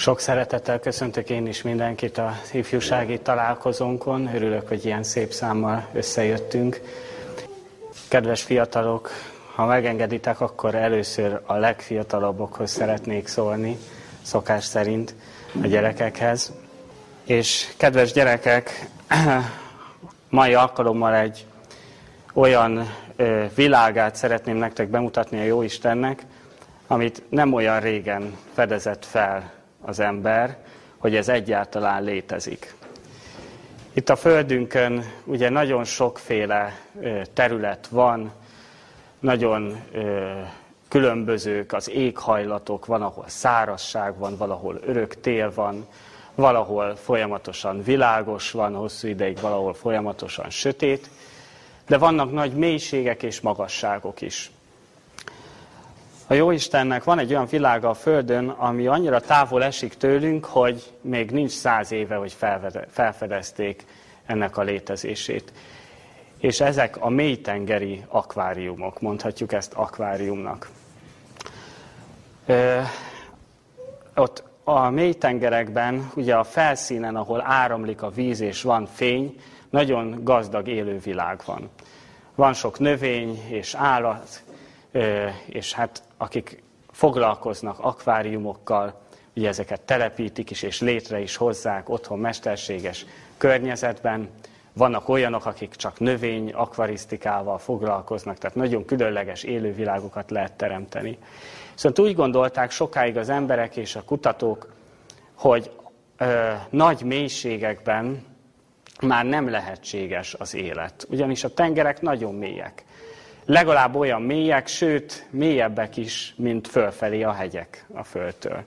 Sok szeretettel köszöntök én is mindenkit a ifjúsági találkozónkon. Örülök, hogy ilyen szép számmal összejöttünk. Kedves fiatalok, ha megengeditek, akkor először a legfiatalabbokhoz szeretnék szólni, szokás szerint a gyerekekhez. És kedves gyerekek, mai alkalommal egy olyan világát szeretném nektek bemutatni a Jóistennek, amit nem olyan régen fedezett fel az ember, hogy ez egyáltalán létezik. Itt a Földünkön ugye nagyon sokféle terület van, nagyon különbözők az éghajlatok, van, ahol szárazság van, valahol örök tél van, valahol folyamatosan világos van, hosszú ideig valahol folyamatosan sötét, de vannak nagy mélységek és magasságok is. A Jóistennek van egy olyan világa a Földön, ami annyira távol esik tőlünk, hogy még nincs száz éve, hogy felfedezték ennek a létezését. És ezek a mélytengeri akváriumok, mondhatjuk ezt akváriumnak. Ö, ott a mélytengerekben, ugye a felszínen, ahol áramlik a víz és van fény, nagyon gazdag élővilág van. Van sok növény és állat, és hát akik foglalkoznak akváriumokkal, ugye ezeket telepítik is, és létre is hozzák otthon mesterséges környezetben. Vannak olyanok, akik csak növény akvarisztikával foglalkoznak, tehát nagyon különleges élővilágokat lehet teremteni. Viszont úgy gondolták sokáig az emberek és a kutatók, hogy ö, nagy mélységekben már nem lehetséges az élet. Ugyanis a tengerek nagyon mélyek legalább olyan mélyek, sőt, mélyebbek is, mint fölfelé a hegyek a földtől.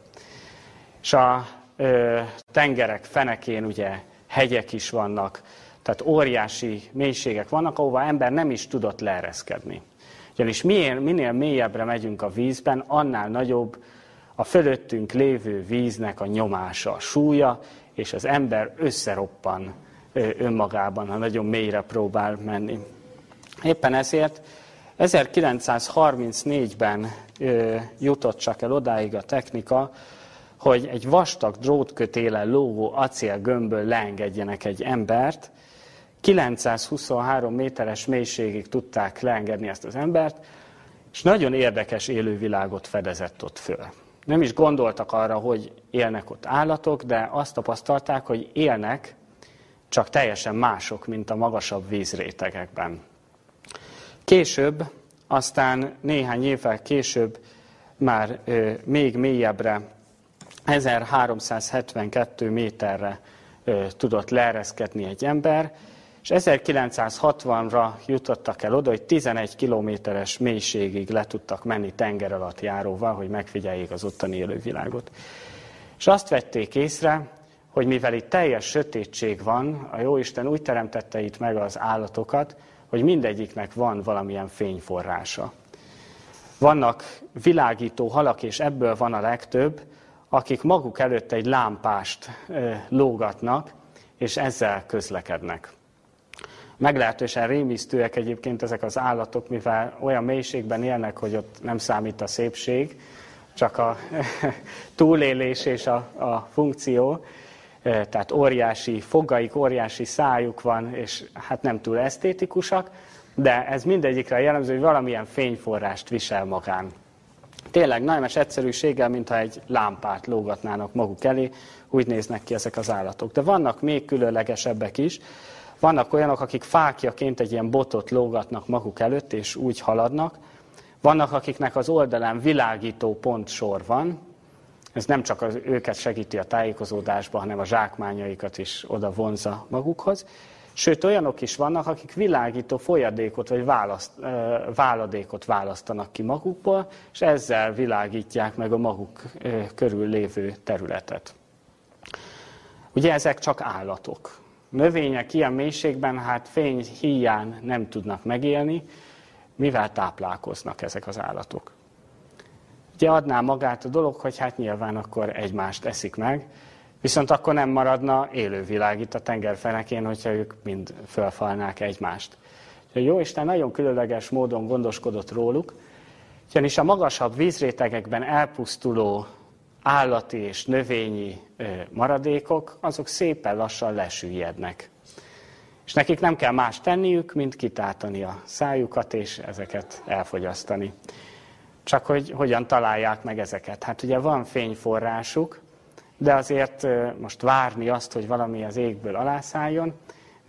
És a ö, tengerek fenekén ugye hegyek is vannak, tehát óriási mélységek vannak, ahova ember nem is tudott leereszkedni. Ugyanis minél, minél mélyebbre megyünk a vízben, annál nagyobb a fölöttünk lévő víznek a nyomása, a súlya, és az ember összeroppan önmagában, ha nagyon mélyre próbál menni. Éppen ezért 1934-ben jutott csak el odáig a technika, hogy egy vastag drótkötéle lógó acélgömbből leengedjenek egy embert. 923 méteres mélységig tudták leengedni ezt az embert, és nagyon érdekes élővilágot fedezett ott föl. Nem is gondoltak arra, hogy élnek ott állatok, de azt tapasztalták, hogy élnek, csak teljesen mások, mint a magasabb vízrétegekben. Később, aztán néhány évvel később már ö, még mélyebbre, 1372 méterre ö, tudott leereszkedni egy ember, és 1960-ra jutottak el oda, hogy 11 kilométeres mélységig le tudtak menni tenger alatt járóval, hogy megfigyeljék az ottani élővilágot. És azt vették észre, hogy mivel itt teljes sötétség van, a Jóisten úgy teremtette itt meg az állatokat, hogy mindegyiknek van valamilyen fényforrása. Vannak világító halak, és ebből van a legtöbb, akik maguk előtt egy lámpást lógatnak, és ezzel közlekednek. Meglehetősen rémisztőek egyébként ezek az állatok, mivel olyan mélységben élnek, hogy ott nem számít a szépség, csak a túlélés és a, a funkció, tehát óriási fogaik, óriási szájuk van, és hát nem túl esztétikusak, de ez mindegyikre jellemző, hogy valamilyen fényforrást visel magán. Tényleg nagyon egyszerűséggel, mintha egy lámpát lógatnának maguk elé, úgy néznek ki ezek az állatok. De vannak még különlegesebbek is. Vannak olyanok, akik fákjaként egy ilyen botot lógatnak maguk előtt, és úgy haladnak. Vannak, akiknek az oldalán világító pontsor van, ez nem csak az, őket segíti a tájékozódásba, hanem a zsákmányaikat is oda vonza magukhoz. Sőt, olyanok is vannak, akik világító folyadékot vagy választ, váladékot választanak ki magukból, és ezzel világítják meg a maguk körül lévő területet. Ugye ezek csak állatok. Növények ilyen mélységben hát fény híján nem tudnak megélni, mivel táplálkoznak ezek az állatok. Ugye adná magát a dolog, hogy hát nyilván akkor egymást eszik meg, viszont akkor nem maradna élővilág itt a tengerfenekén, hogyha ők mind fölfalnák egymást. A Jóisten nagyon különleges módon gondoskodott róluk, ugyanis a magasabb vízrétegekben elpusztuló állati és növényi maradékok, azok szépen lassan lesüllyednek. És nekik nem kell más tenniük, mint kitátani a szájukat, és ezeket elfogyasztani. Csak hogy hogyan találják meg ezeket? Hát ugye van fényforrásuk, de azért most várni azt, hogy valami az égből alászálljon,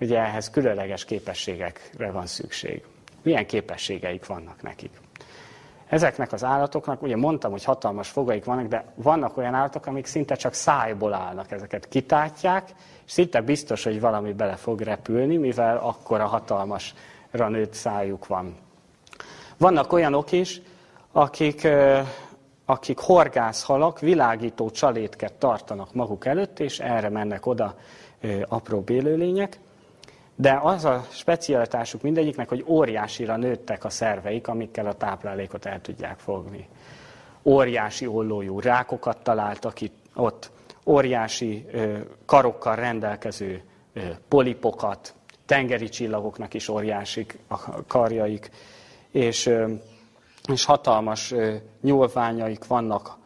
ugye ehhez különleges képességekre van szükség. Milyen képességeik vannak nekik? Ezeknek az állatoknak, ugye mondtam, hogy hatalmas fogaik vannak, de vannak olyan állatok, amik szinte csak szájból állnak, ezeket kitátják, és szinte biztos, hogy valami bele fog repülni, mivel akkora hatalmasra nőtt szájuk van. Vannak olyanok is, akik, akik horgászhalak, világító csalétket tartanak maguk előtt, és erre mennek oda apró élőlények. De az a specialitásuk mindegyiknek, hogy óriásira nőttek a szerveik, amikkel a táplálékot el tudják fogni. Óriási ollójú rákokat találtak itt, ott, óriási karokkal rendelkező polipokat, tengeri csillagoknak is óriási a karjaik, és, és hatalmas ö, nyúlványaik vannak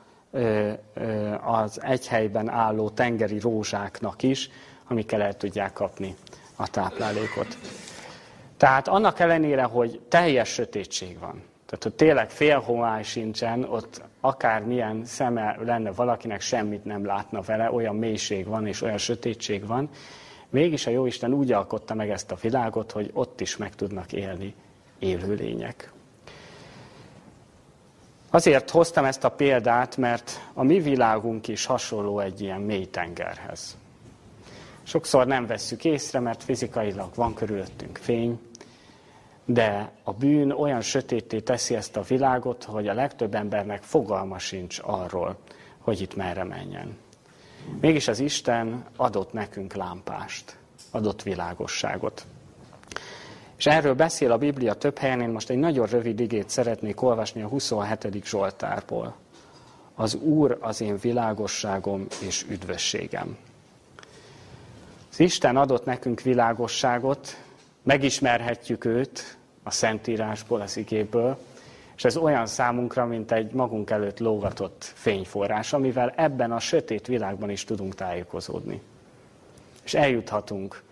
az egy helyben álló tengeri rózsáknak is, amikkel el tudják kapni a táplálékot. Tehát annak ellenére, hogy teljes sötétség van, tehát hogy tényleg félhomály sincsen, ott akármilyen szeme lenne valakinek, semmit nem látna vele, olyan mélység van és olyan sötétség van, mégis a Jóisten úgy alkotta meg ezt a világot, hogy ott is meg tudnak élni élőlények. Azért hoztam ezt a példát, mert a mi világunk is hasonló egy ilyen mély tengerhez. Sokszor nem vesszük észre, mert fizikailag van körülöttünk fény, de a bűn olyan sötété teszi ezt a világot, hogy a legtöbb embernek fogalma sincs arról, hogy itt merre menjen. Mégis az Isten adott nekünk lámpást, adott világosságot. És erről beszél a Biblia több helyen, én most egy nagyon rövid igét szeretnék olvasni a 27. Zsoltárból. Az Úr az én világosságom és üdvösségem. Az Isten adott nekünk világosságot, megismerhetjük őt a Szentírásból, az igéből, és ez olyan számunkra, mint egy magunk előtt lógatott fényforrás, amivel ebben a sötét világban is tudunk tájékozódni. És eljuthatunk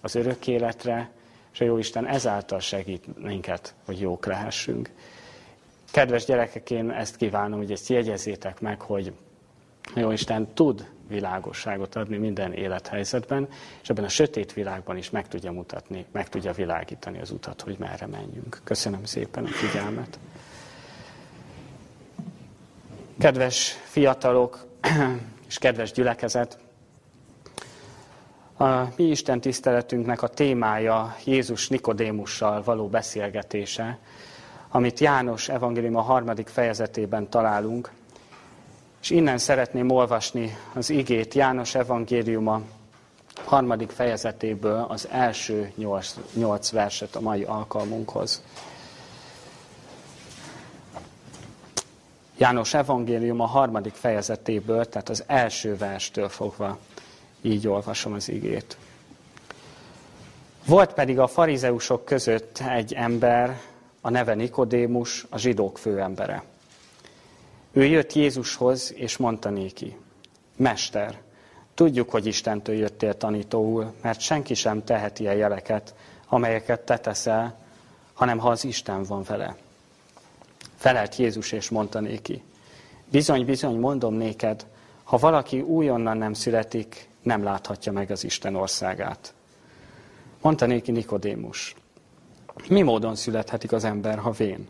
az örök életre, és a Jóisten ezáltal segít minket, hogy jók lehessünk. Kedves gyerekek, én ezt kívánom, hogy ezt jegyezzétek meg, hogy Jóisten tud világosságot adni minden élethelyzetben, és ebben a sötét világban is meg tudja mutatni, meg tudja világítani az utat, hogy merre menjünk. Köszönöm szépen a figyelmet. Kedves fiatalok és kedves gyülekezet, a mi Isten tiszteletünknek a témája Jézus Nikodémussal való beszélgetése, amit János evangélium a harmadik fejezetében találunk, és innen szeretném olvasni az igét János evangéliuma harmadik fejezetéből az első nyolc, nyolc verset a mai alkalmunkhoz. János evangélium a harmadik fejezetéből, tehát az első verstől fogva így olvasom az igét. Volt pedig a farizeusok között egy ember, a neve Nikodémus, a zsidók főembere. Ő jött Jézushoz, és mondta néki, Mester, tudjuk, hogy Istentől jöttél tanítóul, mert senki sem teheti ilyen jeleket, amelyeket te teszel, hanem ha az Isten van vele. Felelt Jézus, és mondta néki, bizony, bizony, mondom néked, ha valaki újonnan nem születik, nem láthatja meg az Isten országát. Mondta néki Nikodémus, mi módon születhetik az ember, ha vén?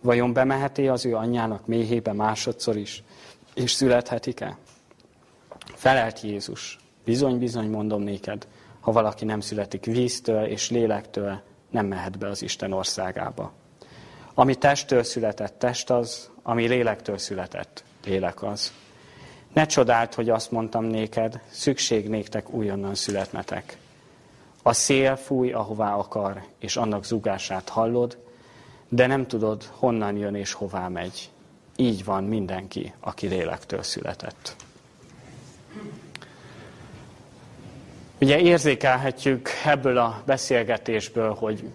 Vajon bemeheti az ő anyjának méhébe másodszor is, és születhetik-e? Felelt Jézus, bizony, bizony mondom néked, ha valaki nem születik víztől és lélektől, nem mehet be az Isten országába. Ami testtől született, test az, ami lélektől született, lélek az. Ne csodáld, hogy azt mondtam néked, szükség néktek újonnan születnetek. A szél fúj, ahová akar, és annak zugását hallod, de nem tudod, honnan jön és hová megy. Így van mindenki, aki lélektől született. Ugye érzékelhetjük ebből a beszélgetésből, hogy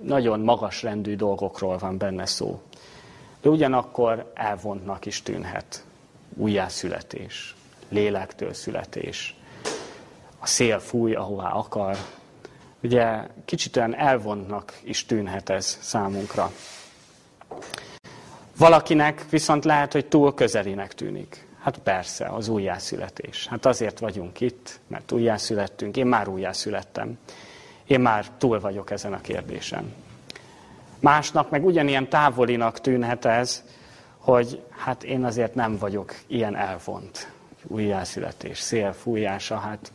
nagyon magas rendű dolgokról van benne szó. De ugyanakkor elvontnak is tűnhet. Újjászületés, lélektől születés, a szél fúj, ahová akar. Ugye kicsit olyan elvontnak is tűnhet ez számunkra. Valakinek viszont lehet, hogy túl közelinek tűnik. Hát persze, az újjászületés. Hát azért vagyunk itt, mert újjászülettünk. Én már újjászülettem. Én már túl vagyok ezen a kérdésen. Másnak meg ugyanilyen távolinak tűnhet ez, hogy hát én azért nem vagyok ilyen elvont. Újjászületés, szél fújása, hát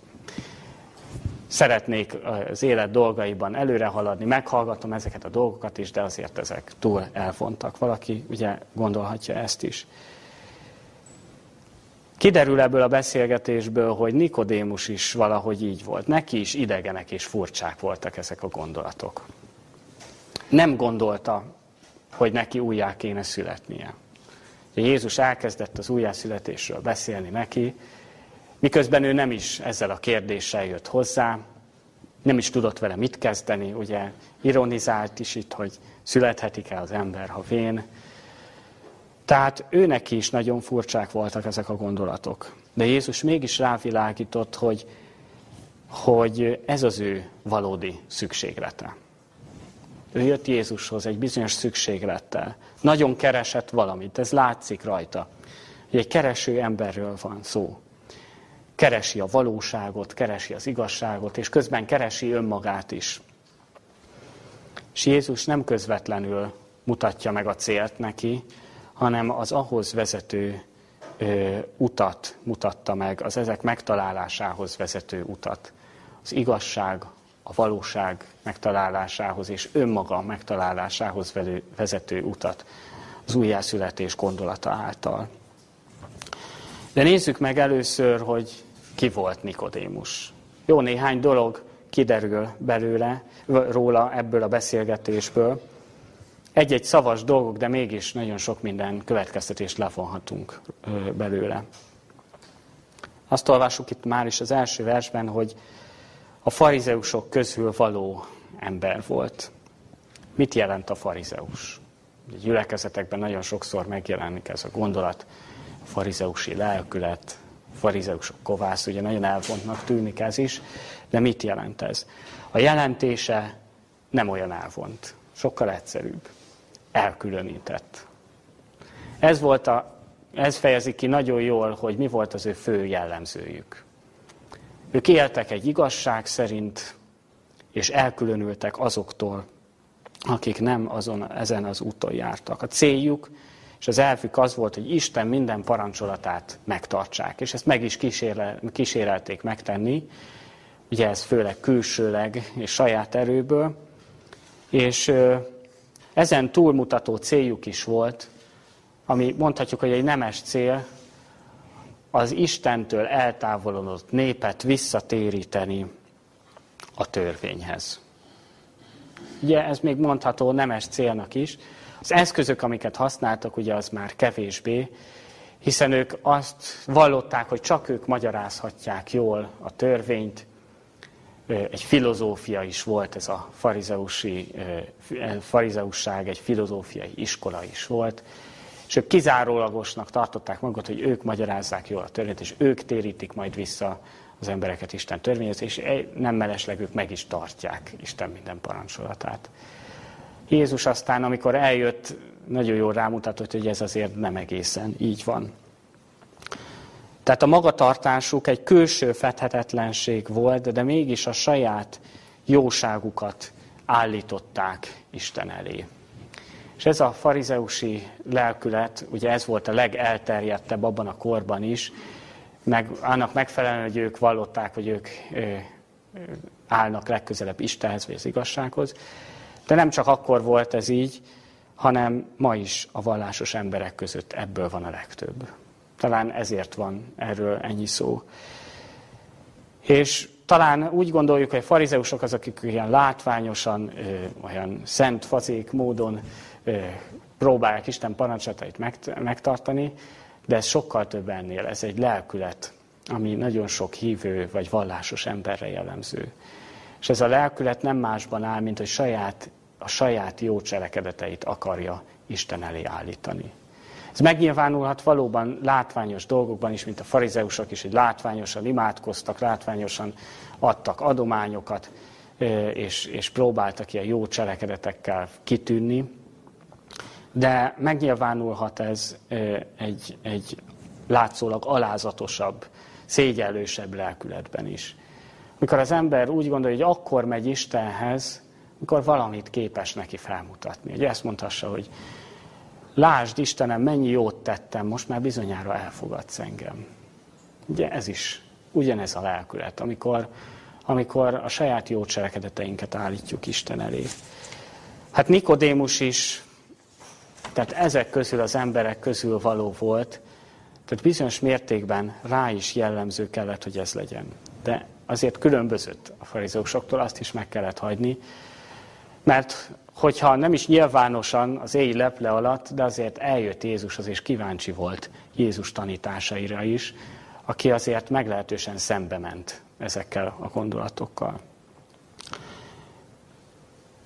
szeretnék az élet dolgaiban előre haladni, meghallgatom ezeket a dolgokat is, de azért ezek túl elfontak. Valaki ugye gondolhatja ezt is. Kiderül ebből a beszélgetésből, hogy Nikodémus is valahogy így volt. Neki is idegenek és furcsák voltak ezek a gondolatok. Nem gondolta, hogy neki újjá kéne születnie. Jézus elkezdett az újjászületésről beszélni neki, miközben ő nem is ezzel a kérdéssel jött hozzá, nem is tudott vele mit kezdeni, ugye ironizált is itt, hogy születhetik-e az ember, ha vén. Tehát őnek is nagyon furcsák voltak ezek a gondolatok. De Jézus mégis rávilágított, hogy, hogy ez az ő valódi szükséglete. Ő jött Jézushoz egy bizonyos szükséglettel. Nagyon keresett valamit, ez látszik rajta. Hogy egy kereső emberről van szó. Keresi a valóságot, keresi az igazságot, és közben keresi önmagát is. És Jézus nem közvetlenül mutatja meg a célt neki, hanem az ahhoz vezető ö, utat mutatta meg, az ezek megtalálásához vezető utat. Az igazság, a valóság megtalálásához és önmaga megtalálásához vezető utat az újjászületés gondolata által. De nézzük meg először, hogy ki volt Nikodémus. Jó néhány dolog kiderül belőle, róla ebből a beszélgetésből. Egy-egy szavas dolgok, de mégis nagyon sok minden következtetést levonhatunk belőle. Azt olvasjuk itt már is az első versben, hogy a farizeusok közül való ember volt. Mit jelent a farizeus? A gyülekezetekben nagyon sokszor megjelenik ez a gondolat, a farizeusi lelkület, a farizeusok kovász, ugye nagyon elvontnak tűnik ez is, de mit jelent ez? A jelentése nem olyan elvont, sokkal egyszerűbb, elkülönített. Ez, volt a, ez fejezi ki nagyon jól, hogy mi volt az ő fő jellemzőjük. Ők éltek egy igazság szerint, és elkülönültek azoktól, akik nem azon, ezen az úton jártak. A céljuk és az elvük az volt, hogy Isten minden parancsolatát megtartsák, és ezt meg is kísérle, kísérelték megtenni, ugye ez főleg külsőleg és saját erőből, és ezen túlmutató céljuk is volt, ami mondhatjuk, hogy egy nemes cél, az Istentől eltávolodott népet visszatéríteni a törvényhez. Ugye ez még mondható nemes célnak is. Az eszközök, amiket használtak, ugye az már kevésbé, hiszen ők azt vallották, hogy csak ők magyarázhatják jól a törvényt. Egy filozófia is volt ez a farizeusi, farizeusság, egy filozófiai iskola is volt és ők kizárólagosnak tartották magukat, hogy ők magyarázzák jól a törvényt, és ők térítik majd vissza az embereket Isten törvényhez, és nem mellesleg ők meg is tartják Isten minden parancsolatát. Jézus aztán, amikor eljött, nagyon jól rámutatott, hogy ez azért nem egészen így van. Tehát a magatartásuk egy külső fethetetlenség volt, de mégis a saját jóságukat állították Isten elé. És ez a farizeusi lelkület, ugye ez volt a legelterjedtebb abban a korban is, meg annak megfelelően, hogy ők vallották, hogy ők állnak legközelebb Istenhez vagy az igazsághoz. De nem csak akkor volt ez így, hanem ma is a vallásos emberek között ebből van a legtöbb. Talán ezért van erről ennyi szó. És talán úgy gondoljuk, hogy a farizeusok azok, akik ilyen látványosan, olyan szent fazék módon próbálják Isten parancsatait megtartani, de ez sokkal több ennél. Ez egy lelkület, ami nagyon sok hívő vagy vallásos emberre jellemző. És ez a lelkület nem másban áll, mint hogy saját, a saját jó cselekedeteit akarja Isten elé állítani. Ez megnyilvánulhat valóban látványos dolgokban is, mint a farizeusok is, hogy látványosan imádkoztak, látványosan adtak adományokat, és, és próbáltak ilyen jó cselekedetekkel kitűnni. De megnyilvánulhat ez egy, egy látszólag alázatosabb, szégyellősebb lelkületben is. Mikor az ember úgy gondolja, hogy akkor megy Istenhez, mikor valamit képes neki felmutatni. Hogy ezt mondhassa, hogy lásd Istenem, mennyi jót tettem, most már bizonyára elfogadsz engem. Ugye ez is ugyanez a lelkület, amikor, amikor a saját jó cselekedeteinket állítjuk Isten elé. Hát Nikodémus is, tehát ezek közül az emberek közül való volt, tehát bizonyos mértékben rá is jellemző kellett, hogy ez legyen. De azért különbözött a farizósoktól, azt is meg kellett hagyni, mert hogyha nem is nyilvánosan az éj leple alatt, de azért eljött Jézushoz, és kíváncsi volt Jézus tanításaira is, aki azért meglehetősen szembe ment ezekkel a gondolatokkal.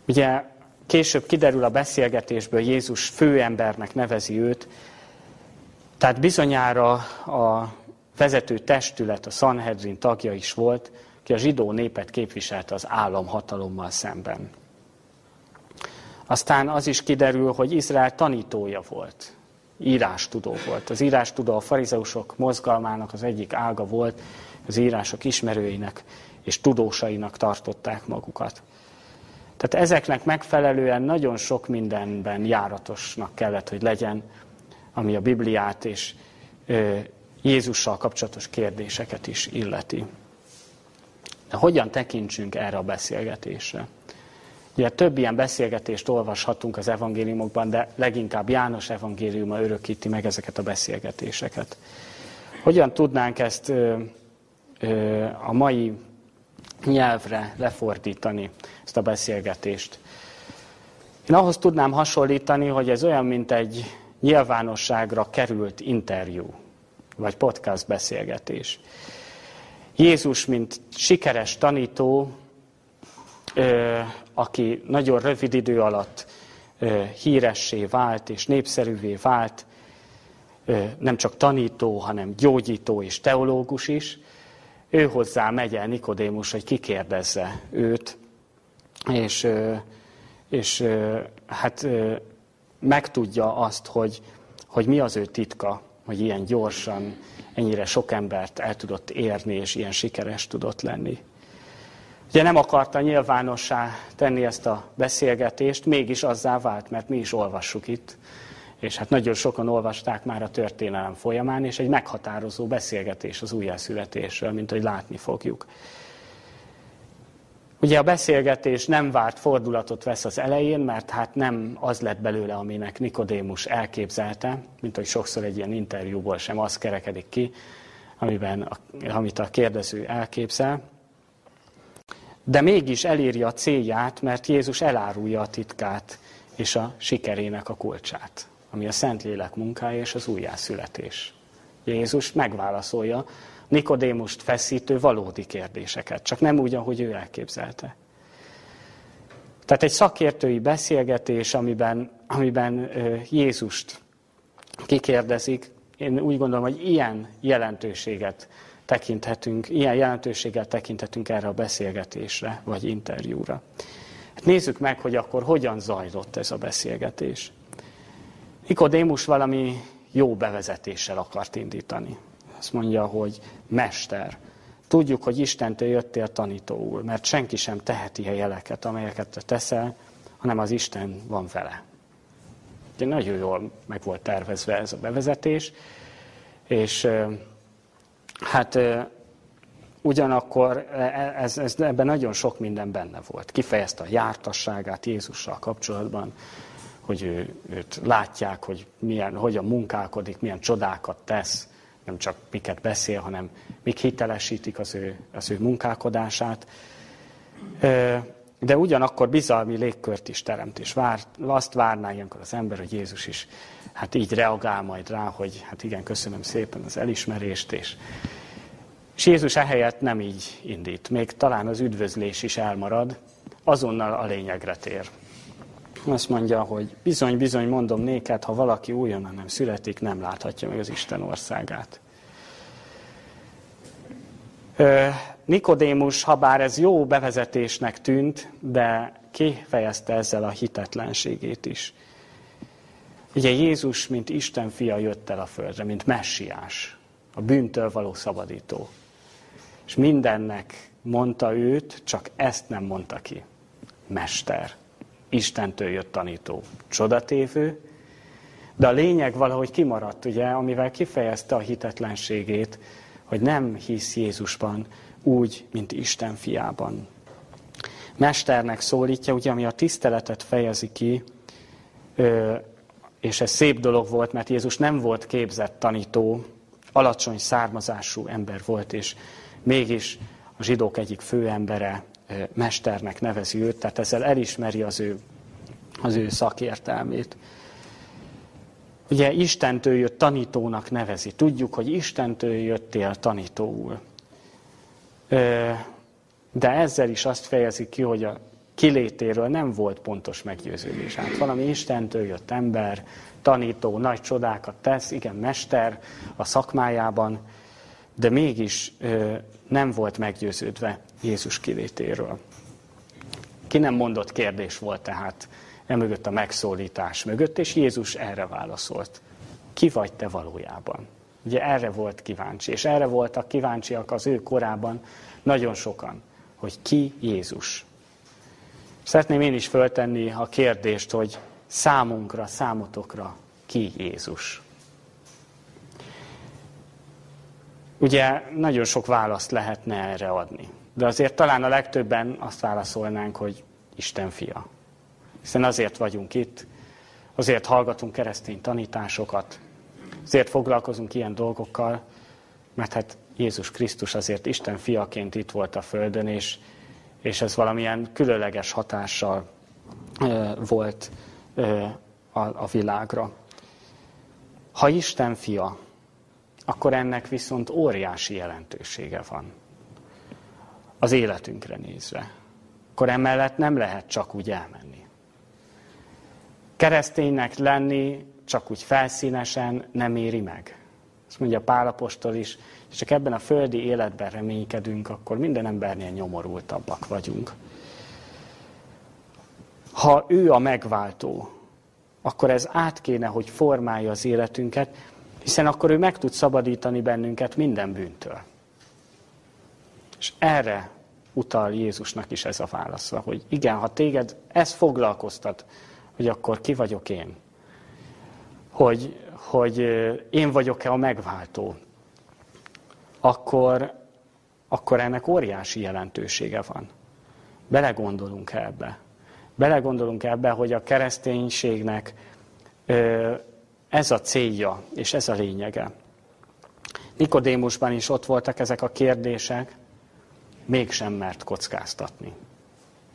Ugye később kiderül a beszélgetésből, Jézus főembernek nevezi őt, tehát bizonyára a vezető testület, a Sanhedrin tagja is volt, ki a zsidó népet képviselte az államhatalommal szemben. Aztán az is kiderül, hogy Izrael tanítója volt, írástudó volt. Az írástudó a farizeusok mozgalmának az egyik ága volt, az írások ismerőinek és tudósainak tartották magukat. Tehát ezeknek megfelelően nagyon sok mindenben járatosnak kellett, hogy legyen, ami a Bibliát és Jézussal kapcsolatos kérdéseket is illeti. De hogyan tekintsünk erre a beszélgetésre? Ugye több ilyen beszélgetést olvashatunk az evangéliumokban, de leginkább János evangéliuma örökíti meg ezeket a beszélgetéseket. Hogyan tudnánk ezt a mai nyelvre lefordítani, ezt a beszélgetést? Én ahhoz tudnám hasonlítani, hogy ez olyan, mint egy nyilvánosságra került interjú, vagy podcast beszélgetés. Jézus, mint sikeres tanító, aki nagyon rövid idő alatt híressé vált és népszerűvé vált, nem csak tanító, hanem gyógyító és teológus is, ő hozzá megy el Nikodémus, hogy kikérdezze őt, és, és hát megtudja azt, hogy, hogy mi az ő titka, hogy ilyen gyorsan, ennyire sok embert el tudott érni, és ilyen sikeres tudott lenni. Ugye nem akarta nyilvánossá tenni ezt a beszélgetést, mégis azzá vált, mert mi is olvassuk itt, és hát nagyon sokan olvasták már a történelem folyamán, és egy meghatározó beszélgetés az újjászületésről, mint hogy látni fogjuk. Ugye a beszélgetés nem várt fordulatot vesz az elején, mert hát nem az lett belőle, aminek Nikodémus elképzelte, mint hogy sokszor egy ilyen interjúból sem az kerekedik ki, amiben, amit a kérdező elképzel. De mégis eléri a célját, mert Jézus elárulja a titkát és a sikerének a kulcsát, ami a Szentlélek munkája és az újjászületés. Jézus megválaszolja Nikodémust feszítő valódi kérdéseket, csak nem úgy, ahogy ő elképzelte. Tehát egy szakértői beszélgetés, amiben, amiben Jézust kikérdezik, én úgy gondolom, hogy ilyen jelentőséget tekinthetünk, ilyen jelentőséggel tekinthetünk erre a beszélgetésre, vagy interjúra. Hát nézzük meg, hogy akkor hogyan zajlott ez a beszélgetés. Nikodémus valami jó bevezetéssel akart indítani. Azt mondja, hogy mester, tudjuk, hogy Istentől jöttél tanítóul, mert senki sem teheti a jeleket, amelyeket te teszel, hanem az Isten van vele. Ugye nagyon jól meg volt tervezve ez a bevezetés, és hát ugyanakkor e, e, ez, ez, ebben nagyon sok minden benne volt. Kifejezte a jártasságát Jézussal kapcsolatban, hogy ő, őt látják, hogy milyen, hogyan munkálkodik, milyen csodákat tesz, nem csak miket beszél, hanem mik hitelesítik az ő, az ő munkálkodását. De ugyanakkor bizalmi légkört is teremt, és vár, azt várná ilyenkor az ember, hogy Jézus is hát így reagál majd rá, hogy hát igen, köszönöm szépen az elismerést, és, és Jézus ehelyett nem így indít. Még talán az üdvözlés is elmarad, azonnal a lényegre tér. Azt mondja, hogy bizony, bizony mondom néked, ha valaki újonnan nem születik, nem láthatja meg az Isten országát. Nikodémus, ha bár ez jó bevezetésnek tűnt, de kifejezte ezzel a hitetlenségét is. Ugye Jézus, mint Isten fia jött el a földre, mint messiás, a bűntől való szabadító. És mindennek mondta őt, csak ezt nem mondta ki. Mester. Istentől jött tanító. Csodatévő. De a lényeg valahogy kimaradt, ugye, amivel kifejezte a hitetlenségét, hogy nem hisz Jézusban úgy, mint Isten fiában. Mesternek szólítja, ugye, ami a tiszteletet fejezi ki, és ez szép dolog volt, mert Jézus nem volt képzett tanító, alacsony származású ember volt, és mégis a zsidók egyik főembere mesternek nevezi őt, tehát ezzel elismeri az ő, az ő szakértelmét. Ugye Istentől jött tanítónak nevezi. Tudjuk, hogy Istentől jöttél tanítóul. De ezzel is azt fejezi ki, hogy a kilétéről nem volt pontos meggyőződés. Hát valami Istentől jött ember, tanító, nagy csodákat tesz, igen, mester a szakmájában, de mégis nem volt meggyőződve Jézus kilétéről. Ki nem mondott kérdés volt tehát emögött a megszólítás mögött, és Jézus erre válaszolt. Ki vagy te valójában? Ugye erre volt kíváncsi, és erre voltak kíváncsiak az ő korában nagyon sokan, hogy ki Jézus. Szeretném én is föltenni a kérdést, hogy számunkra, számotokra ki Jézus. Ugye nagyon sok választ lehetne erre adni. De azért talán a legtöbben azt válaszolnánk, hogy Isten fia. Hiszen azért vagyunk itt, azért hallgatunk keresztény tanításokat, azért foglalkozunk ilyen dolgokkal, mert hát Jézus Krisztus azért Isten fiaként itt volt a Földön, és, és ez valamilyen különleges hatással e, volt e, a, a világra. Ha Isten fia, akkor ennek viszont óriási jelentősége van az életünkre nézve. Akkor emellett nem lehet csak úgy elmenni. Kereszténynek lenni csak úgy felszínesen nem éri meg. Azt mondja Pálapostól is, és csak ebben a földi életben reménykedünk, akkor minden embernél nyomorultabbak vagyunk. Ha ő a megváltó, akkor ez át kéne, hogy formálja az életünket, hiszen akkor ő meg tud szabadítani bennünket minden bűntől. És erre utal Jézusnak is ez a válasza, hogy igen, ha téged ez foglalkoztat, hogy akkor ki vagyok én, hogy, hogy én vagyok-e a megváltó, akkor, akkor ennek óriási jelentősége van. Belegondolunk ebbe. Belegondolunk ebbe, hogy a kereszténységnek ez a célja, és ez a lényege. Nikodémusban is ott voltak ezek a kérdések, mégsem mert kockáztatni.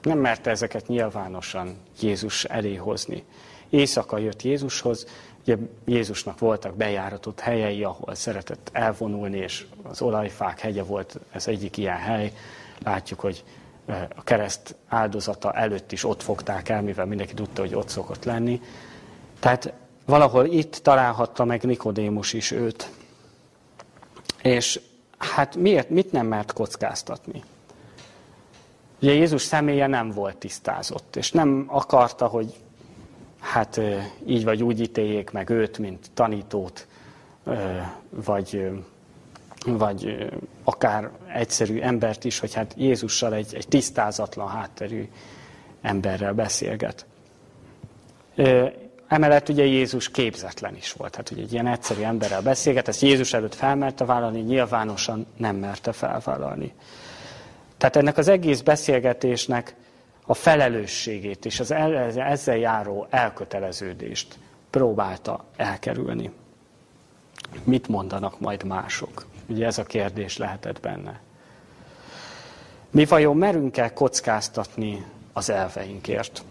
Nem merte ezeket nyilvánosan Jézus elé hozni. Éjszaka jött Jézushoz, ugye Jézusnak voltak bejáratott helyei, ahol szeretett elvonulni, és az olajfák hegye volt ez egyik ilyen hely. Látjuk, hogy a kereszt áldozata előtt is ott fogták el, mivel mindenki tudta, hogy ott szokott lenni. Tehát valahol itt találhatta meg Nikodémus is őt. És hát miért, mit nem mert kockáztatni? Ugye Jézus személye nem volt tisztázott, és nem akarta, hogy hát így vagy úgy ítéljék meg őt, mint tanítót, vagy, vagy akár egyszerű embert is, hogy hát Jézussal egy, egy tisztázatlan hátterű emberrel beszélget. Emellett ugye Jézus képzetlen is volt. Hát ugye egy ilyen egyszerű emberrel beszélget, ezt Jézus előtt felmerte vállalni, nyilvánosan nem merte felvállalni. Tehát ennek az egész beszélgetésnek a felelősségét és az ezzel járó elköteleződést próbálta elkerülni. Mit mondanak majd mások? Ugye ez a kérdés lehetett benne. Mi vajon merünk-e kockáztatni az elveinkért?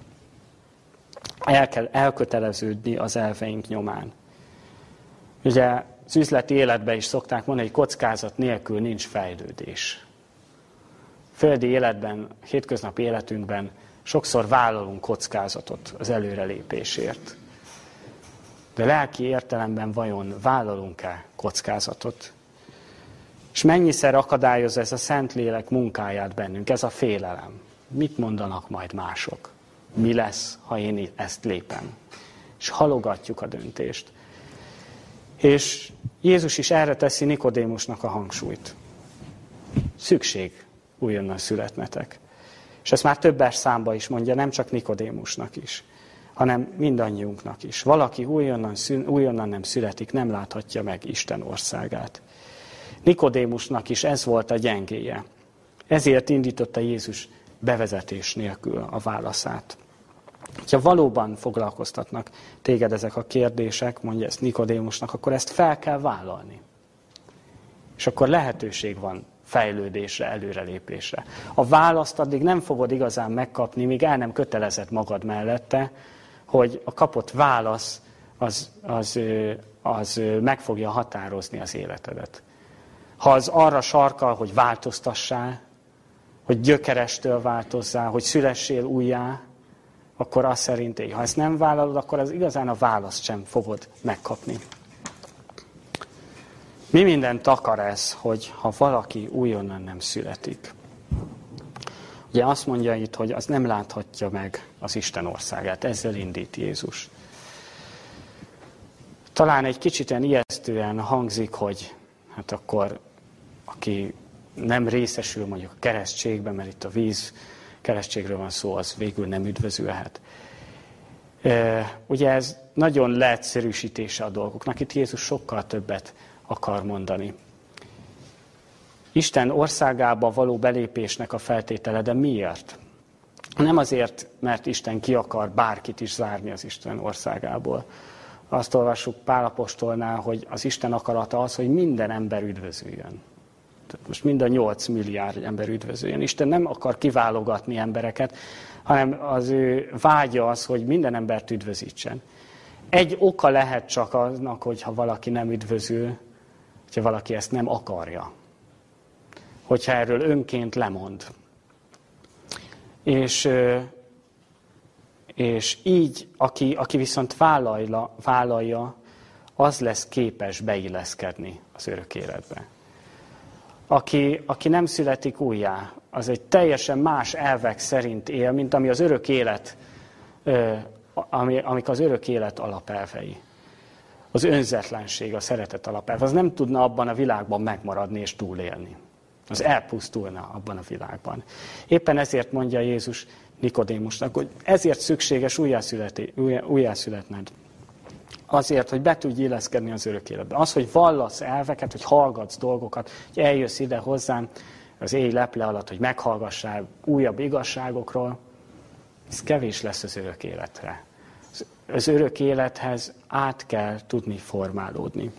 El kell elköteleződni az elveink nyomán. Ugye az üzleti életben is szokták mondani, hogy kockázat nélkül nincs fejlődés. Földi életben, hétköznapi életünkben Sokszor vállalunk kockázatot az előrelépésért. De lelki értelemben vajon vállalunk-e kockázatot? És mennyiszer akadályoz ez a Szentlélek munkáját bennünk, ez a félelem? Mit mondanak majd mások? Mi lesz, ha én ezt lépem? És halogatjuk a döntést. És Jézus is erre teszi Nikodémusnak a hangsúlyt. Szükség újonnan születnetek. És ezt már többes számba is mondja, nem csak Nikodémusnak is, hanem mindannyiunknak is. Valaki újonnan, újonnan nem születik, nem láthatja meg Isten országát. Nikodémusnak is ez volt a gyengéje. Ezért indította Jézus bevezetés nélkül a válaszát. Ha valóban foglalkoztatnak téged ezek a kérdések, mondja ezt Nikodémusnak, akkor ezt fel kell vállalni. És akkor lehetőség van fejlődésre, előrelépésre. A választ addig nem fogod igazán megkapni, míg el nem kötelezed magad mellette, hogy a kapott válasz az, az, az meg fogja határozni az életedet. Ha az arra sarkal, hogy változtassál, hogy gyökerestől változzál, hogy szülessél újjá, akkor az szerint éj. Ha ezt nem vállalod, akkor az igazán a választ sem fogod megkapni. Mi mindent akar ez, hogy ha valaki újonnan nem születik? Ugye azt mondja itt, hogy az nem láthatja meg az Isten országát. Ezzel indít Jézus. Talán egy kicsit ijesztően hangzik, hogy hát akkor aki nem részesül mondjuk a keresztségben, mert itt a víz keresztségről van szó, az végül nem üdvözülhet. Ugye ez nagyon leegyszerűsítése a dolgoknak. Itt Jézus sokkal többet akar mondani. Isten országába való belépésnek a feltétele, de miért? Nem azért, mert Isten ki akar bárkit is zárni az Isten országából. Azt olvassuk Pálapostolnál, hogy az Isten akarata az, hogy minden ember üdvözüljön. Most mind a 8 milliárd ember üdvözüljön. Isten nem akar kiválogatni embereket, hanem az ő vágya az, hogy minden embert üdvözítsen. Egy oka lehet csak aznak, hogyha valaki nem üdvözül, hogyha valaki ezt nem akarja. Hogyha erről önként lemond. És, és így, aki, aki viszont vállalja, vállalja, az lesz képes beilleszkedni az örök életbe aki, aki nem születik újjá, az egy teljesen más elvek szerint él, mint ami az örök élet, ami, amik az örök élet alapelvei. Az önzetlenség, a szeretet alapelv, az nem tudna abban a világban megmaradni és túlélni. Az elpusztulna abban a világban. Éppen ezért mondja Jézus Nikodémusnak, hogy ezért szükséges újjászületned azért, hogy be tudj illeszkedni az örök életbe. Az, hogy vallasz elveket, hogy hallgatsz dolgokat, hogy eljössz ide hozzám az éj leple alatt, hogy meghallgassál újabb igazságokról, ez kevés lesz az örök életre. Az örök élethez át kell tudni formálódni.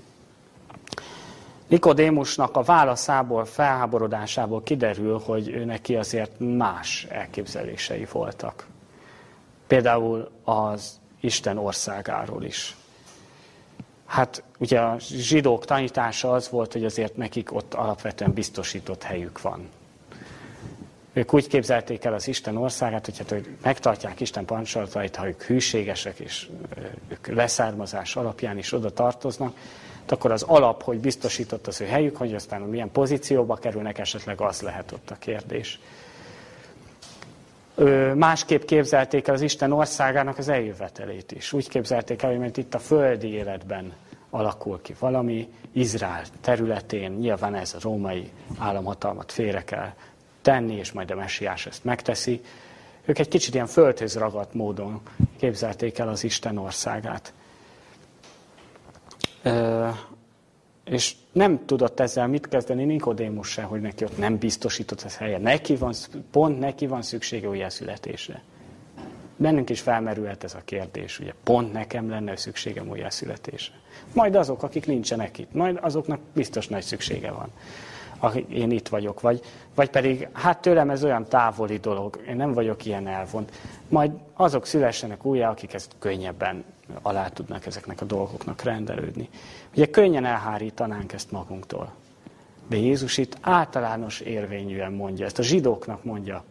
Nikodémusnak a válaszából, felháborodásából kiderül, hogy ő neki azért más elképzelései voltak. Például az Isten országáról is. Hát ugye a zsidók tanítása az volt, hogy azért nekik ott alapvetően biztosított helyük van. Ők úgy képzelték el az Isten országát, hogy, hát, hogy megtartják Isten parancsolatait, ha ők hűségesek és ők leszármazás alapján is oda tartoznak, akkor az alap, hogy biztosított az ő helyük, hogy aztán milyen pozícióba kerülnek, esetleg az lehet ott a kérdés. Másképp képzelték el az Isten országának az eljövetelét is. Úgy képzelték el, hogy mint itt a földi életben alakul ki valami, Izrael területén, nyilván ez a római államhatalmat félre kell tenni, és majd a messiás ezt megteszi. Ők egy kicsit ilyen földhöz ragadt módon képzelték el az Isten országát. És nem tudott ezzel mit kezdeni Nikodémus se, hogy neki ott nem biztosított ez helye. Neki van, pont neki van szüksége újjászületésre. Bennünk is felmerülhet ez a kérdés, ugye pont nekem lenne szükségem újjászületésre. Majd azok, akik nincsenek itt, majd azoknak biztos nagy szüksége van. Én itt vagyok, vagy, vagy pedig, hát tőlem ez olyan távoli dolog, én nem vagyok ilyen elvont. Majd azok szülessenek újjá, akik ezt könnyebben alá tudnak ezeknek a dolgoknak rendelődni. Ugye könnyen elhárítanánk ezt magunktól. De Jézus itt általános érvényűen mondja, ezt a zsidóknak mondja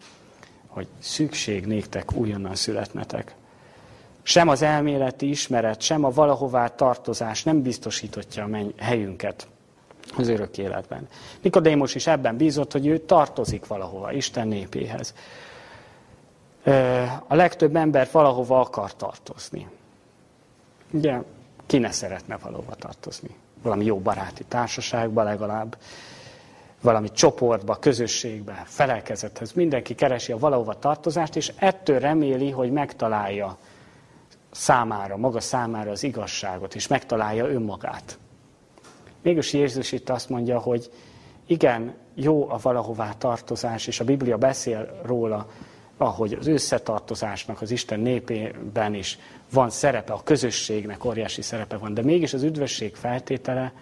hogy szükség néktek újonnan születnetek. Sem az elméleti ismeret, sem a valahová tartozás nem biztosítotja a menny helyünket az örök életben. Nikodémus is ebben bízott, hogy ő tartozik valahova, Isten népéhez. A legtöbb ember valahova akar tartozni. Ugye, ki ne szeretne valahova tartozni? Valami jó baráti társaságba legalább, valami csoportba, közösségbe, felelkezethez. Mindenki keresi a valahova tartozást, és ettől reméli, hogy megtalálja számára, maga számára az igazságot, és megtalálja önmagát. Mégis Jézus itt azt mondja, hogy igen, jó a valahová tartozás, és a Biblia beszél róla, ahogy az összetartozásnak az Isten népében is van szerepe, a közösségnek óriási szerepe van, de mégis az üdvösség feltétele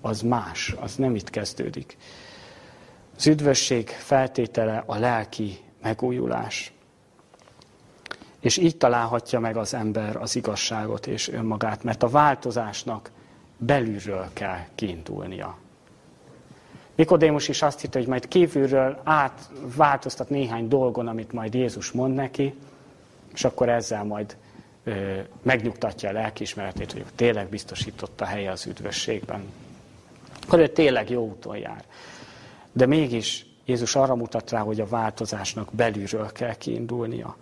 az más, az nem itt kezdődik. Az üdvösség feltétele a lelki megújulás. És így találhatja meg az ember az igazságot és önmagát, mert a változásnak belülről kell kiindulnia. Nikodémus is azt hitte, hogy majd kívülről átváltoztat néhány dolgon, amit majd Jézus mond neki, és akkor ezzel majd ö, megnyugtatja a lelkiismeretét, hogy tényleg biztosította helye az üdvösségben. Akkor ő tényleg jó úton jár. De mégis Jézus arra mutat rá, hogy a változásnak belülről kell kiindulnia.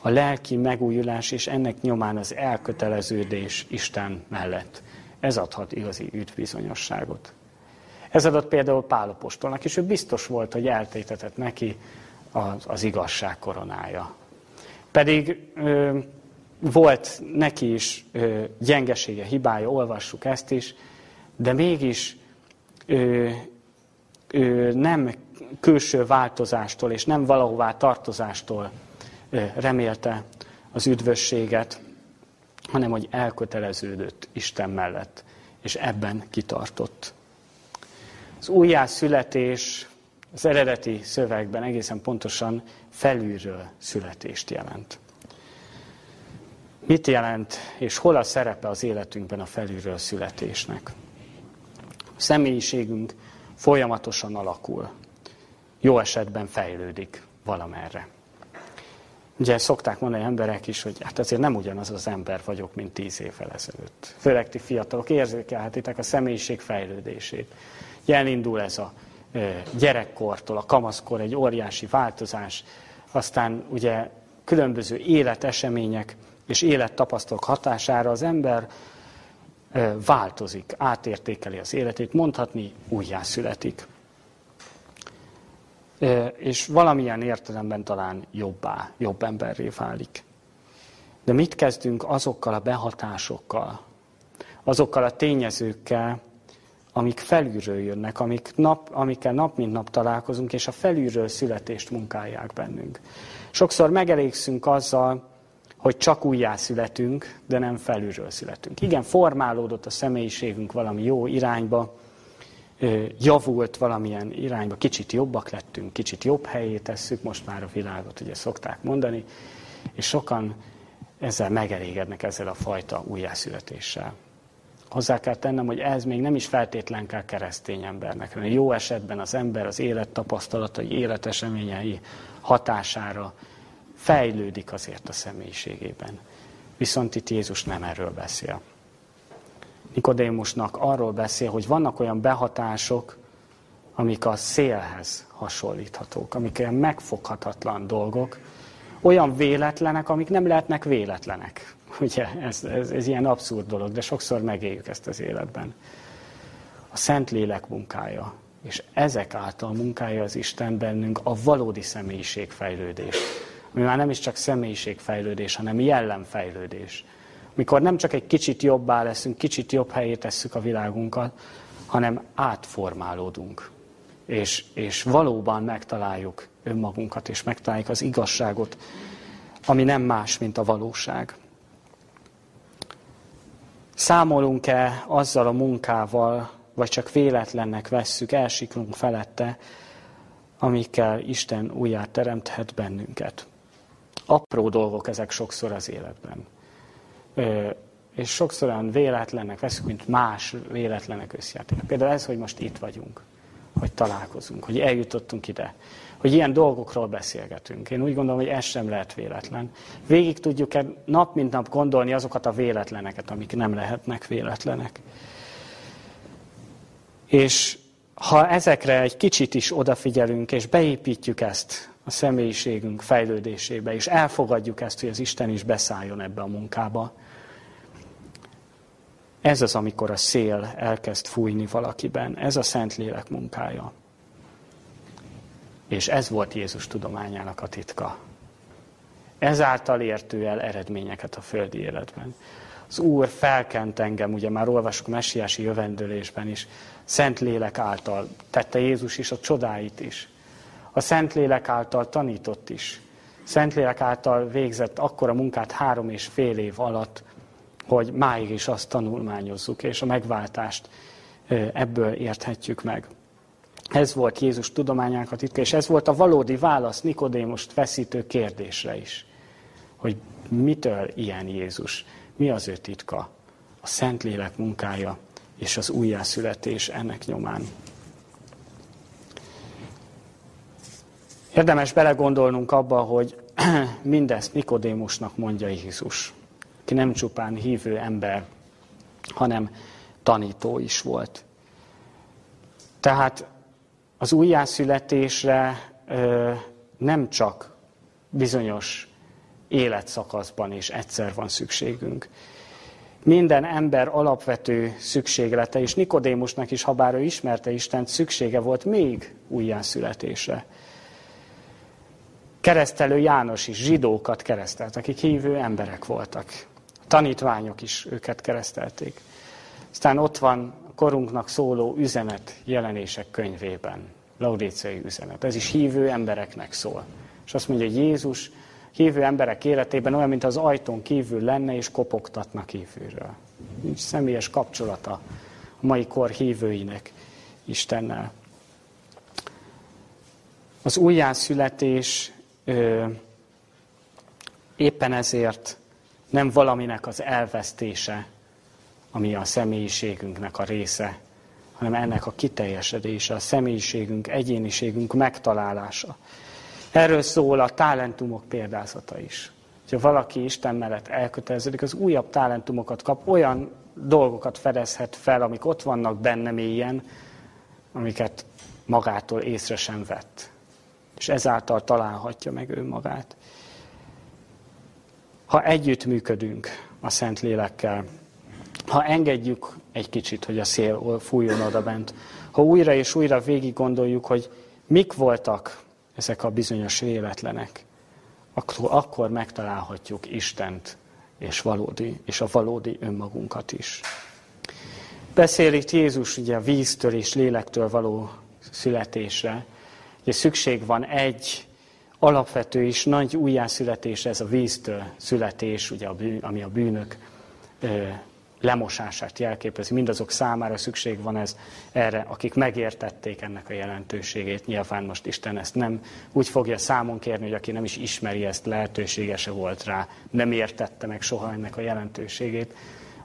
A lelki megújulás és ennek nyomán az elköteleződés Isten mellett. Ez adhat igazi üdvbizonyosságot. Ez adott például Pálapostolnak, és ő biztos volt, hogy eltétetett neki az, az igazság koronája. Pedig ö, volt neki is ö, gyengesége, hibája, olvassuk ezt is, de mégis ö, ő nem külső változástól és nem valahová tartozástól remélte az üdvösséget, hanem hogy elköteleződött Isten mellett, és ebben kitartott. Az újjászületés az eredeti szövegben egészen pontosan felülről születést jelent. Mit jelent, és hol a szerepe az életünkben a felülről születésnek? A személyiségünk folyamatosan alakul. Jó esetben fejlődik valamerre. Ugye szokták mondani emberek is, hogy hát azért nem ugyanaz az ember vagyok, mint tíz évvel ezelőtt. Főleg ti fiatalok érzékelhetitek a személyiség fejlődését. Ugye elindul ez a gyerekkortól, a kamaszkor egy óriási változás, aztán ugye különböző életesemények és élettapasztalatok hatására az ember változik, átértékeli az életét, mondhatni újjászületik. És valamilyen értelemben talán jobbá, jobb emberré válik. De mit kezdünk azokkal a behatásokkal, azokkal a tényezőkkel, amik felülről jönnek, amik nap, amikkel nap mint nap találkozunk, és a felülről születést munkálják bennünk. Sokszor megelégszünk azzal, hogy csak újjászületünk, de nem felülről születünk. Igen, formálódott a személyiségünk valami jó irányba, javult valamilyen irányba, kicsit jobbak lettünk, kicsit jobb helyé tesszük, most már a világot ugye szokták mondani, és sokan ezzel megelégednek ezzel a fajta újjászületéssel. Hozzá kell tennem, hogy ez még nem is feltétlen kell keresztény embernek, hanem jó esetben az ember az élet tapasztalatai, életeseményei hatására fejlődik azért a személyiségében. Viszont itt Jézus nem erről beszél. Nikodémusnak arról beszél, hogy vannak olyan behatások, amik a szélhez hasonlíthatók, amik olyan megfoghatatlan dolgok, olyan véletlenek, amik nem lehetnek véletlenek. Ugye ez, ez, ez ilyen abszurd dolog, de sokszor megéljük ezt az életben. A Szent Lélek munkája, és ezek által munkája az Isten bennünk a valódi személyiségfejlődés ami már nem is csak személyiségfejlődés, hanem jellemfejlődés. Mikor nem csak egy kicsit jobbá leszünk, kicsit jobb helyét tesszük a világunkat, hanem átformálódunk. És, és valóban megtaláljuk önmagunkat, és megtaláljuk az igazságot, ami nem más, mint a valóság. Számolunk-e azzal a munkával, vagy csak véletlennek vesszük, elsiklunk felette, amikkel Isten újját teremthet bennünket apró dolgok ezek sokszor az életben. És sokszor olyan véletlenek veszünk, mint más véletlenek összjáték. Például ez, hogy most itt vagyunk, hogy találkozunk, hogy eljutottunk ide, hogy ilyen dolgokról beszélgetünk. Én úgy gondolom, hogy ez sem lehet véletlen. Végig tudjuk-e nap mint nap gondolni azokat a véletleneket, amik nem lehetnek véletlenek. És ha ezekre egy kicsit is odafigyelünk, és beépítjük ezt a személyiségünk fejlődésébe, és elfogadjuk ezt, hogy az Isten is beszálljon ebbe a munkába, ez az, amikor a szél elkezd fújni valakiben. Ez a Szentlélek munkája. És ez volt Jézus tudományának a titka. Ezáltal értő el eredményeket a földi életben. Az Úr felkent engem, ugye már olvasok messiási jövendőlésben is, Szentlélek által tette Jézus is a csodáit is. A Szentlélek által tanított is. Szentlélek által végzett akkora munkát három és fél év alatt, hogy máig is azt tanulmányozzuk, és a megváltást ebből érthetjük meg. Ez volt Jézus tudományának a titka, és ez volt a valódi válasz Nikodémost feszítő kérdésre is. Hogy mitől ilyen Jézus? Mi az ő titka? A Szentlélek munkája és az újjászületés ennek nyomán. Érdemes belegondolnunk abba, hogy mindezt Nikodémusnak mondja Jézus, aki nem csupán hívő ember, hanem tanító is volt. Tehát az újjászületésre nem csak bizonyos életszakaszban és egyszer van szükségünk. Minden ember alapvető szükséglete, és Nikodémusnak is, ha bár ő ismerte Istent, szüksége volt még újjászületésre. Keresztelő János is zsidókat keresztelt, akik hívő emberek voltak. Tanítványok is őket keresztelték. Aztán ott van korunknak szóló üzenet jelenések könyvében, laudéciai üzenet. Ez is hívő embereknek szól. És azt mondja, hogy Jézus hívő emberek életében olyan, mint az ajtón kívül lenne, és kopogtatnak kívülről. Nincs személyes kapcsolata a mai kor hívőinek Istennel. Az újjászületés ö, éppen ezért nem valaminek az elvesztése, ami a személyiségünknek a része, hanem ennek a kiteljesedése, a személyiségünk, egyéniségünk megtalálása. Erről szól a talentumok példázata is. Ha valaki Isten mellett elköteleződik, az újabb talentumokat kap, olyan dolgokat fedezhet fel, amik ott vannak benne mélyen, amiket magától észre sem vett. És ezáltal találhatja meg ő magát. Ha együtt működünk a Szentlélekkel, ha engedjük egy kicsit, hogy a szél fújjon oda bent, ha újra és újra végig gondoljuk, hogy mik voltak ezek a bizonyos véletlenek, akkor, akkor megtalálhatjuk Istent és, valódi, és a valódi önmagunkat is. Beszél itt Jézus ugye a víztől és lélektől való születésre. Ugye szükség van egy alapvető és nagy újjászületés, ez a víztől születés, ugye a bűn, ami a bűnök lemosását jelképezi. Mindazok számára szükség van ez erre, akik megértették ennek a jelentőségét. Nyilván most Isten ezt nem úgy fogja számon kérni, hogy aki nem is ismeri ezt, lehetősége se volt rá, nem értette meg soha ennek a jelentőségét,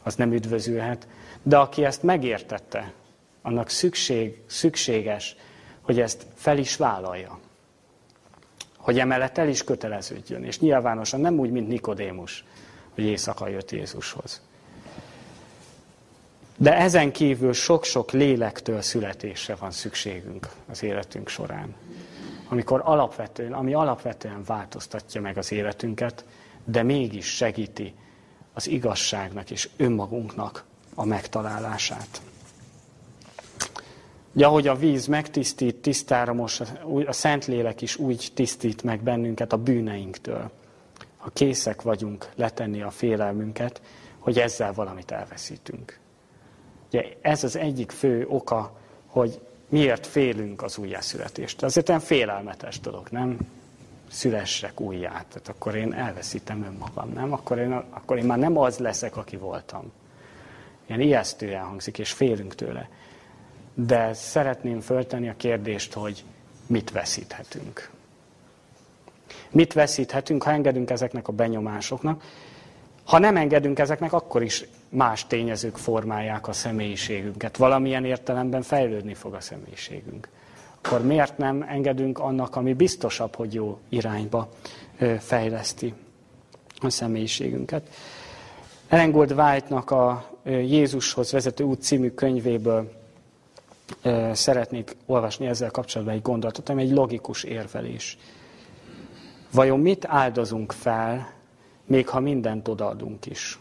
az nem üdvözülhet. De aki ezt megértette, annak szükség, szükséges, hogy ezt fel is vállalja. Hogy emellett el is köteleződjön. És nyilvánosan nem úgy, mint Nikodémus, hogy éjszaka jött Jézushoz. De ezen kívül sok-sok lélektől születésre van szükségünk az életünk során. Amikor alapvetően, ami alapvetően változtatja meg az életünket, de mégis segíti az igazságnak és önmagunknak a megtalálását. Ugye ahogy a víz megtisztít, tisztára most a Szentlélek is úgy tisztít meg bennünket a bűneinktől. Ha készek vagyunk letenni a félelmünket, hogy ezzel valamit elveszítünk. Ugye ez az egyik fő oka, hogy miért félünk az újjászületést. Azért olyan félelmetes dolog, nem? Szülessek újjá, tehát akkor én elveszítem önmagam, nem? Akkor én, akkor én már nem az leszek, aki voltam. Ilyen ijesztően hangzik, és félünk tőle. De szeretném föltenni a kérdést, hogy mit veszíthetünk. Mit veszíthetünk, ha engedünk ezeknek a benyomásoknak, ha nem engedünk ezeknek, akkor is más tényezők formálják a személyiségünket. Valamilyen értelemben fejlődni fog a személyiségünk. akkor miért nem engedünk annak, ami biztosabb, hogy jó irányba fejleszti a személyiségünket. Ellen Gold White-nak a Jézushoz vezető út című könyvéből szeretnék olvasni ezzel kapcsolatban egy gondolatot, ami egy logikus érvelés. Vajon mit áldozunk fel, még ha mindent odaadunk is?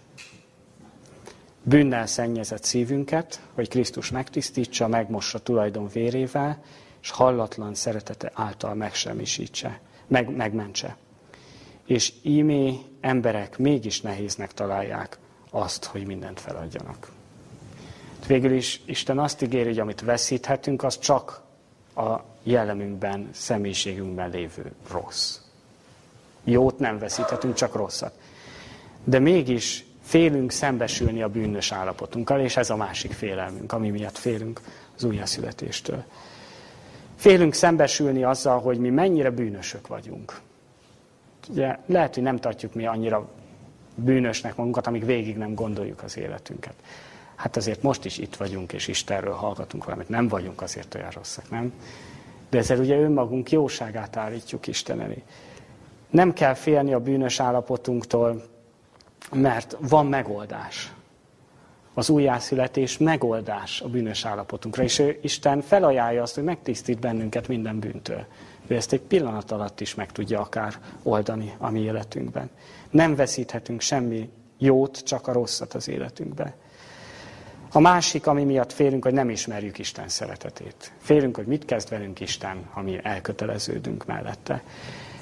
Bűnnel szennyezett szívünket, hogy Krisztus megtisztítsa, megmossa tulajdon vérével, és hallatlan szeretete által megsemmisítse, meg, megmentse. És ímé emberek mégis nehéznek találják azt, hogy mindent feladjanak. Végül is Isten azt ígéri, hogy amit veszíthetünk, az csak a jellemünkben, személyiségünkben lévő rossz. Jót nem veszíthetünk, csak rosszat. De mégis félünk szembesülni a bűnös állapotunkkal, és ez a másik félelmünk, ami miatt félünk az újjászületéstől. Félünk szembesülni azzal, hogy mi mennyire bűnösök vagyunk. Ugye lehet, hogy nem tartjuk mi annyira bűnösnek magunkat, amíg végig nem gondoljuk az életünket. Hát azért most is itt vagyunk, és Istenről hallgatunk valamit. Nem vagyunk azért olyan rosszak, nem? De ezzel ugye önmagunk jóságát állítjuk Isten elé. Nem kell félni a bűnös állapotunktól, mert van megoldás. Az újjászületés megoldás a bűnös állapotunkra, és ő, Isten felajánlja azt, hogy megtisztít bennünket minden bűntől. Ő ezt egy pillanat alatt is meg tudja akár oldani a mi életünkben. Nem veszíthetünk semmi jót, csak a rosszat az életünkben. A másik, ami miatt félünk, hogy nem ismerjük Isten szeretetét. Félünk, hogy mit kezd velünk Isten, ha mi elköteleződünk mellette.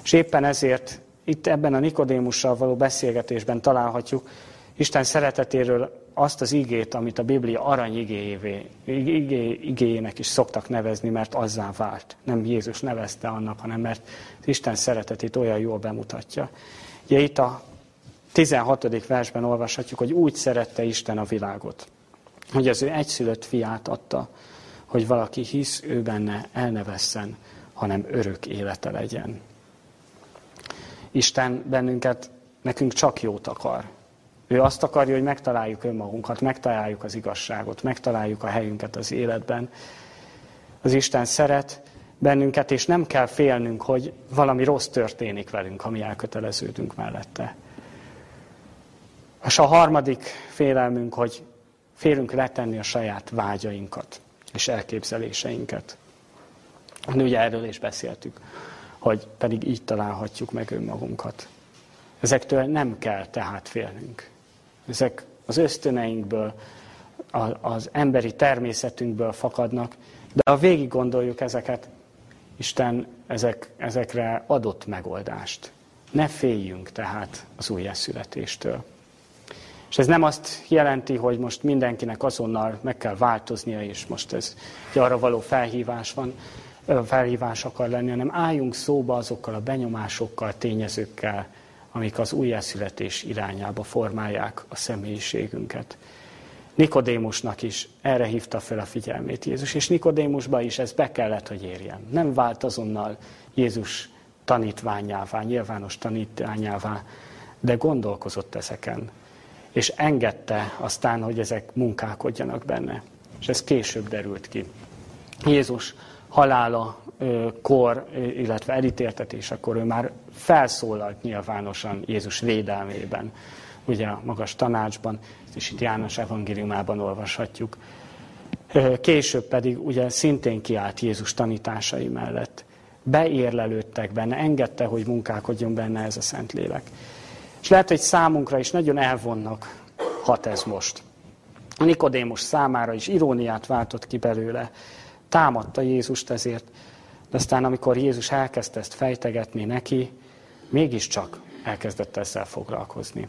És éppen ezért itt ebben a Nikodémussal való beszélgetésben találhatjuk Isten szeretetéről azt az igét, amit a Biblia arany igéjévé, igé, igéjének is szoktak nevezni, mert azzá vált. Nem Jézus nevezte annak, hanem mert az Isten szeretetét olyan jól bemutatja. Ugye itt a 16. versben olvashatjuk, hogy úgy szerette Isten a világot, hogy az ő egyszülött fiát adta, hogy valaki hisz ő benne, el hanem örök élete legyen. Isten bennünket, nekünk csak jót akar. Ő azt akarja, hogy megtaláljuk önmagunkat, megtaláljuk az igazságot, megtaláljuk a helyünket az életben. Az Isten szeret bennünket, és nem kell félnünk, hogy valami rossz történik velünk, ha mi elköteleződünk mellette. És a harmadik félelmünk, hogy félünk letenni a saját vágyainkat és elképzeléseinket. Ugye erről is beszéltük, hogy pedig így találhatjuk meg önmagunkat. Ezektől nem kell tehát félnünk. Ezek az ösztöneinkből, az emberi természetünkből fakadnak, de ha végig gondoljuk ezeket, Isten ezek, ezekre adott megoldást. Ne féljünk tehát az újjászületéstől. És ez nem azt jelenti, hogy most mindenkinek azonnal meg kell változnia, és most ez egy arra való felhívás van, felhívás akar lenni, hanem álljunk szóba azokkal a benyomásokkal, tényezőkkel, amik az újjászületés irányába formálják a személyiségünket. Nikodémusnak is erre hívta fel a figyelmét Jézus, és Nikodémusba is ez be kellett, hogy érjen. Nem vált azonnal Jézus tanítványává, nyilvános tanítványává, de gondolkozott ezeken, és engedte aztán, hogy ezek munkálkodjanak benne. És ez később derült ki. Jézus halála kor, illetve elítéltetésekor ő már felszólalt nyilvánosan Jézus védelmében, ugye a magas tanácsban, és itt János evangéliumában olvashatjuk. Később pedig ugye szintén kiállt Jézus tanításai mellett. Beérlelődtek benne, engedte, hogy munkálkodjon benne ez a Szentlélek. És lehet, hogy számunkra is nagyon elvonnak hat ez most. A Nikodémus számára is iróniát váltott ki belőle. Támadta Jézust ezért, de aztán amikor Jézus elkezdte ezt fejtegetni neki, mégiscsak elkezdett ezzel foglalkozni.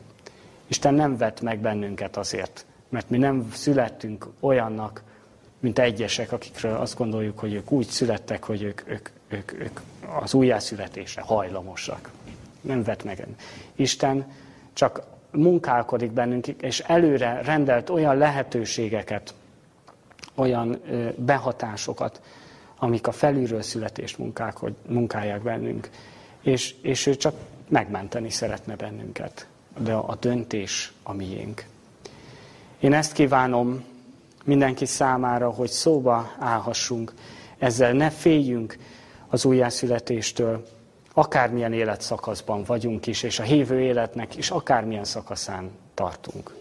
Isten nem vett meg bennünket azért, mert mi nem születtünk olyannak, mint egyesek, akikről azt gondoljuk, hogy ők úgy születtek, hogy ők, ők, ők, ők az újjászületésre hajlamosak. Nem vett meg. Isten csak munkálkodik bennünk, és előre rendelt olyan lehetőségeket, olyan behatásokat, amik a felülről születést munkálják bennünk. És, és ő csak megmenteni szeretne bennünket. De a döntés a miénk. Én ezt kívánom mindenki számára, hogy szóba állhassunk ezzel ne féljünk az újjászületéstől, akármilyen életszakaszban vagyunk is, és a hívő életnek is akármilyen szakaszán tartunk.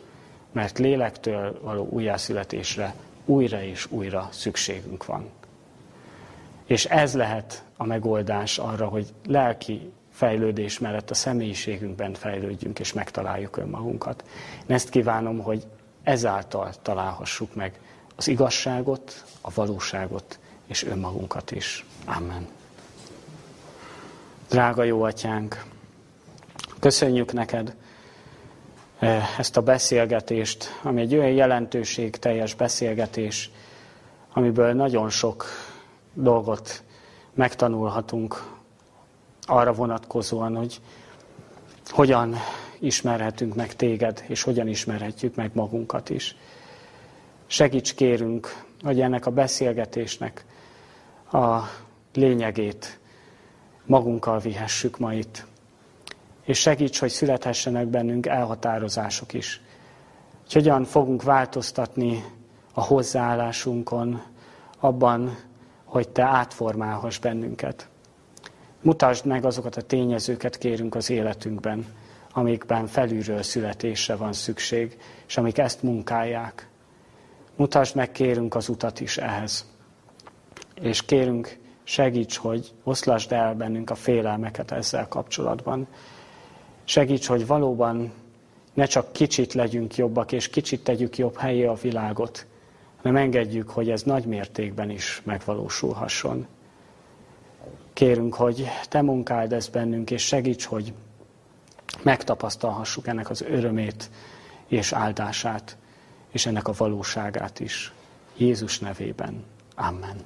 Mert lélektől való újjászületésre újra és újra szükségünk van. És ez lehet a megoldás arra, hogy lelki fejlődés mellett a személyiségünkben fejlődjünk és megtaláljuk önmagunkat. Én ezt kívánom, hogy ezáltal találhassuk meg az igazságot, a valóságot és önmagunkat is. Amen. Drága jó atyánk, köszönjük neked eh, ezt a beszélgetést, ami egy olyan jelentőség teljes beszélgetés, amiből nagyon sok dolgot megtanulhatunk arra vonatkozóan, hogy hogyan ismerhetünk meg téged, és hogyan ismerhetjük meg magunkat is. Segíts kérünk, hogy ennek a beszélgetésnek a lényegét magunkkal vihessük ma itt. És segíts, hogy születhessenek bennünk elhatározások is. Hogy hogyan fogunk változtatni a hozzáállásunkon, abban, hogy Te átformálhass bennünket. Mutasd meg azokat a tényezőket, kérünk az életünkben, amikben felülről születésre van szükség, és amik ezt munkálják. Mutasd meg, kérünk az utat is ehhez. És kérünk, segíts, hogy oszlasd el bennünk a félelmeket ezzel kapcsolatban. Segíts, hogy valóban ne csak kicsit legyünk jobbak, és kicsit tegyük jobb helyé a világot, hanem engedjük, hogy ez nagy mértékben is megvalósulhasson. Kérünk, hogy Te munkáld ezt bennünk, és segíts, hogy megtapasztalhassuk ennek az örömét és áldását, és ennek a valóságát is. Jézus nevében. Amen.